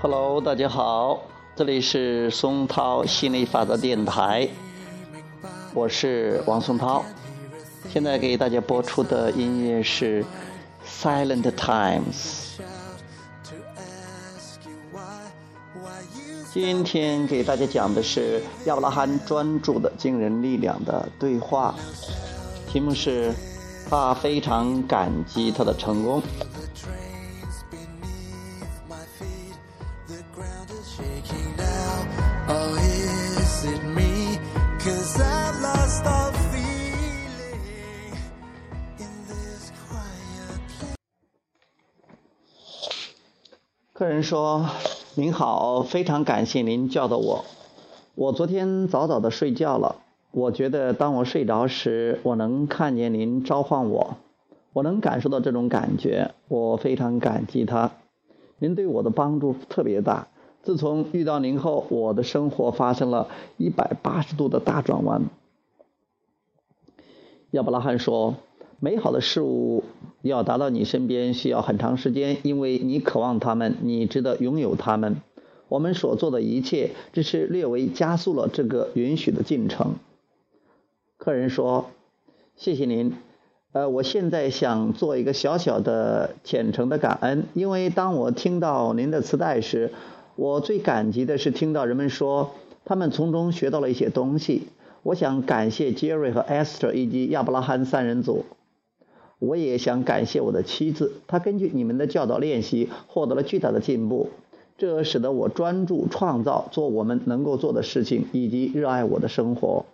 Hello，大家好，这里是松涛心理法则电台，我是王松涛。现在给大家播出的音乐是《Silent Times》。今天给大家讲的是亚伯拉罕专注的惊人力量的对话，题目是他非常感激他的成功。人说：“您好，非常感谢您叫的我。我昨天早早的睡觉了。我觉得当我睡着时，我能看见您召唤我，我能感受到这种感觉。我非常感激他。您对我的帮助特别大。自从遇到您后，我的生活发生了一百八十度的大转弯。”亚伯拉罕说。美好的事物要达到你身边需要很长时间，因为你渴望它们，你值得拥有它们。我们所做的一切只是略微加速了这个允许的进程。客人说：“谢谢您。呃，我现在想做一个小小的虔诚的感恩，因为当我听到您的磁带时，我最感激的是听到人们说他们从中学到了一些东西。我想感谢杰瑞和 Esther 以及亚伯拉罕三人组。”我也想感谢我的妻子，她根据你们的教导练习，获得了巨大的进步，这使得我专注创造，做我们能够做的事情，以及热爱我的生活。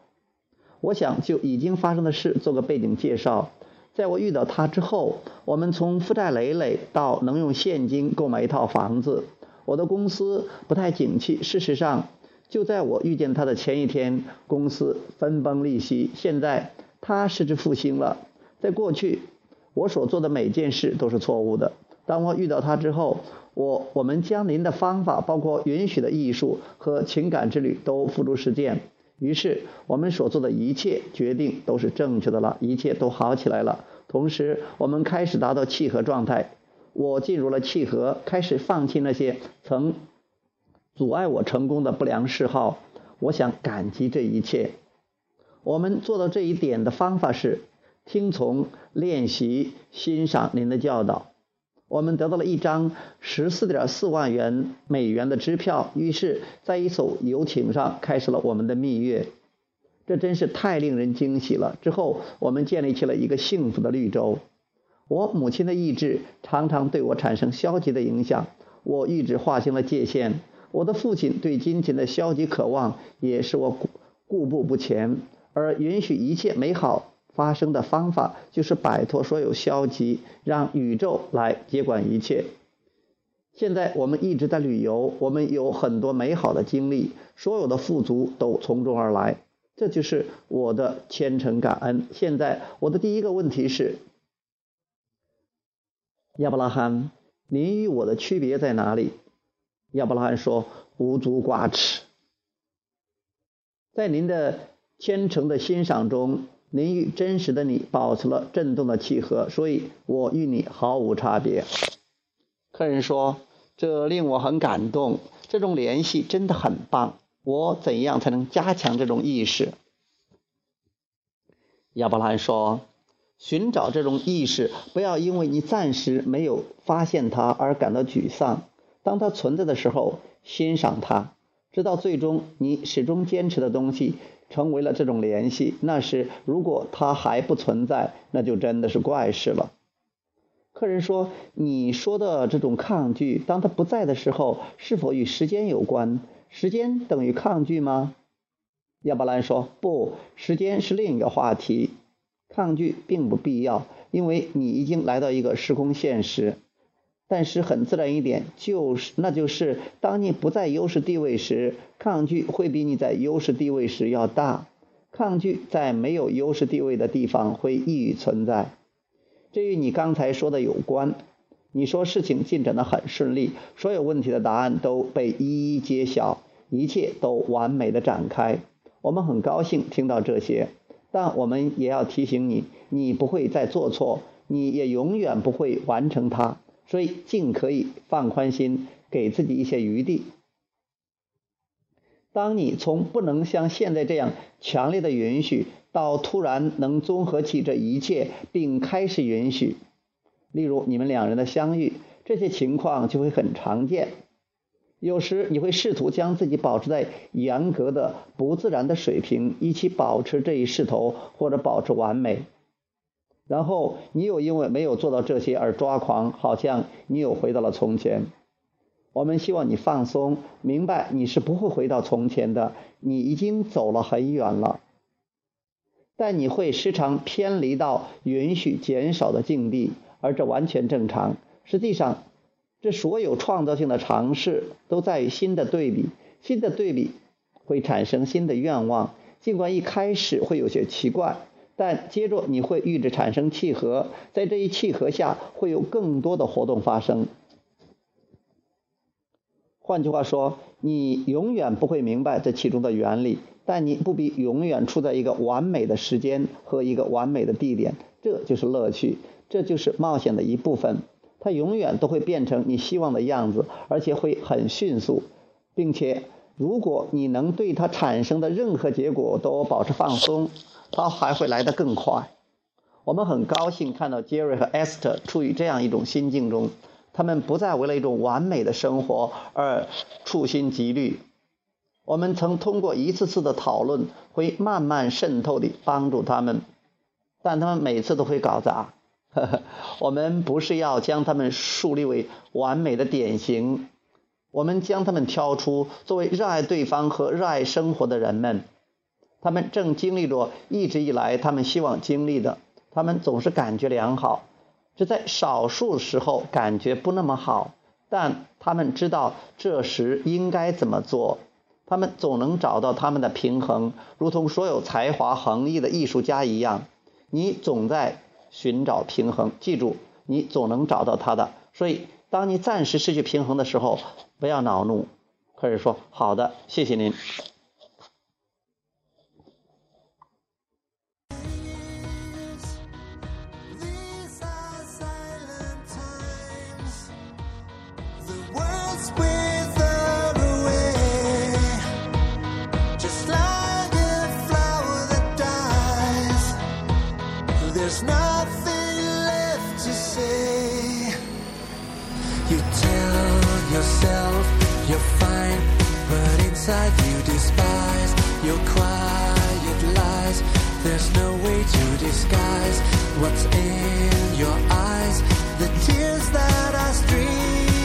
我想就已经发生的事做个背景介绍。在我遇到他之后，我们从负债累累到能用现金购买一套房子。我的公司不太景气，事实上，就在我遇见他的前一天，公司分崩离析。现在他失之复兴了。在过去。我所做的每件事都是错误的。当我遇到他之后，我我们将您的方法，包括允许的艺术和情感之旅，都付诸实践。于是，我们所做的一切决定都是正确的了，一切都好起来了。同时，我们开始达到契合状态。我进入了契合，开始放弃那些曾阻碍我成功的不良嗜好。我想感激这一切。我们做到这一点的方法是。听从、练习、欣赏您的教导，我们得到了一张十四点四万元美元的支票。于是，在一艘游艇上开始了我们的蜜月，这真是太令人惊喜了。之后，我们建立起了一个幸福的绿洲。我母亲的意志常常对我产生消极的影响，我意志划清了界限。我的父亲对金钱的消极渴望也使我固固步不前，而允许一切美好。发生的方法就是摆脱所有消极，让宇宙来接管一切。现在我们一直在旅游，我们有很多美好的经历，所有的富足都从中而来。这就是我的虔诚感恩。现在我的第一个问题是：亚伯拉罕，您与我的区别在哪里？亚伯拉罕说：无足挂齿。在您的虔诚的欣赏中。您与真实的你保持了震动的契合，所以我与你毫无差别。客人说：“这令我很感动，这种联系真的很棒。我怎样才能加强这种意识？”亚伯兰说：“寻找这种意识，不要因为你暂时没有发现它而感到沮丧。当它存在的时候，欣赏它，直到最终你始终坚持的东西。”成为了这种联系，那时如果它还不存在，那就真的是怪事了。客人说：“你说的这种抗拒，当它不在的时候，是否与时间有关？时间等于抗拒吗？”亚伯兰说：“不，时间是另一个话题，抗拒并不必要，因为你已经来到一个时空现实。”但是很自然一点，就是那就是当你不在优势地位时，抗拒会比你在优势地位时要大。抗拒在没有优势地位的地方会易于存在。这与你刚才说的有关。你说事情进展的很顺利，所有问题的答案都被一一揭晓，一切都完美的展开。我们很高兴听到这些，但我们也要提醒你，你不会再做错，你也永远不会完成它。所以，尽可以放宽心，给自己一些余地。当你从不能像现在这样强烈的允许，到突然能综合起这一切，并开始允许，例如你们两人的相遇，这些情况就会很常见。有时你会试图将自己保持在严格的、不自然的水平，以期保持这一势头或者保持完美。然后你又因为没有做到这些而抓狂，好像你又回到了从前。我们希望你放松，明白你是不会回到从前的，你已经走了很远了。但你会时常偏离到允许减少的境地，而这完全正常。实际上，这所有创造性的尝试都在于新的对比，新的对比会产生新的愿望。尽管一开始会有些奇怪，但接着你会与之产生契合，在这一契合下，会有更多的活动发生。换句话说，你永远不会明白这其中的原理，但你不必永远处在一个完美的时间和一个完美的地点。这就是乐趣，这就是冒险的一部分。它永远都会变成你希望的样子，而且会很迅速，并且如果你能对它产生的任何结果都保持放松，它还会来得更快。我们很高兴看到杰瑞和 Esther 处于这样一种心境中。他们不再为了一种完美的生活而处心积虑。我们曾通过一次次的讨论，会慢慢渗透地帮助他们，但他们每次都会搞砸。我们不是要将他们树立为完美的典型，我们将他们挑出作为热爱对方和热爱生活的人们。他们正经历着一直以来他们希望经历的，他们总是感觉良好。只在少数时候感觉不那么好，但他们知道这时应该怎么做。他们总能找到他们的平衡，如同所有才华横溢的艺术家一样。你总在寻找平衡，记住，你总能找到它的。所以，当你暂时失去平衡的时候，不要恼怒，可以说：“好的，谢谢您。” You despise your quiet lies. There's no way to disguise what's in your eyes, the tears that are streaming.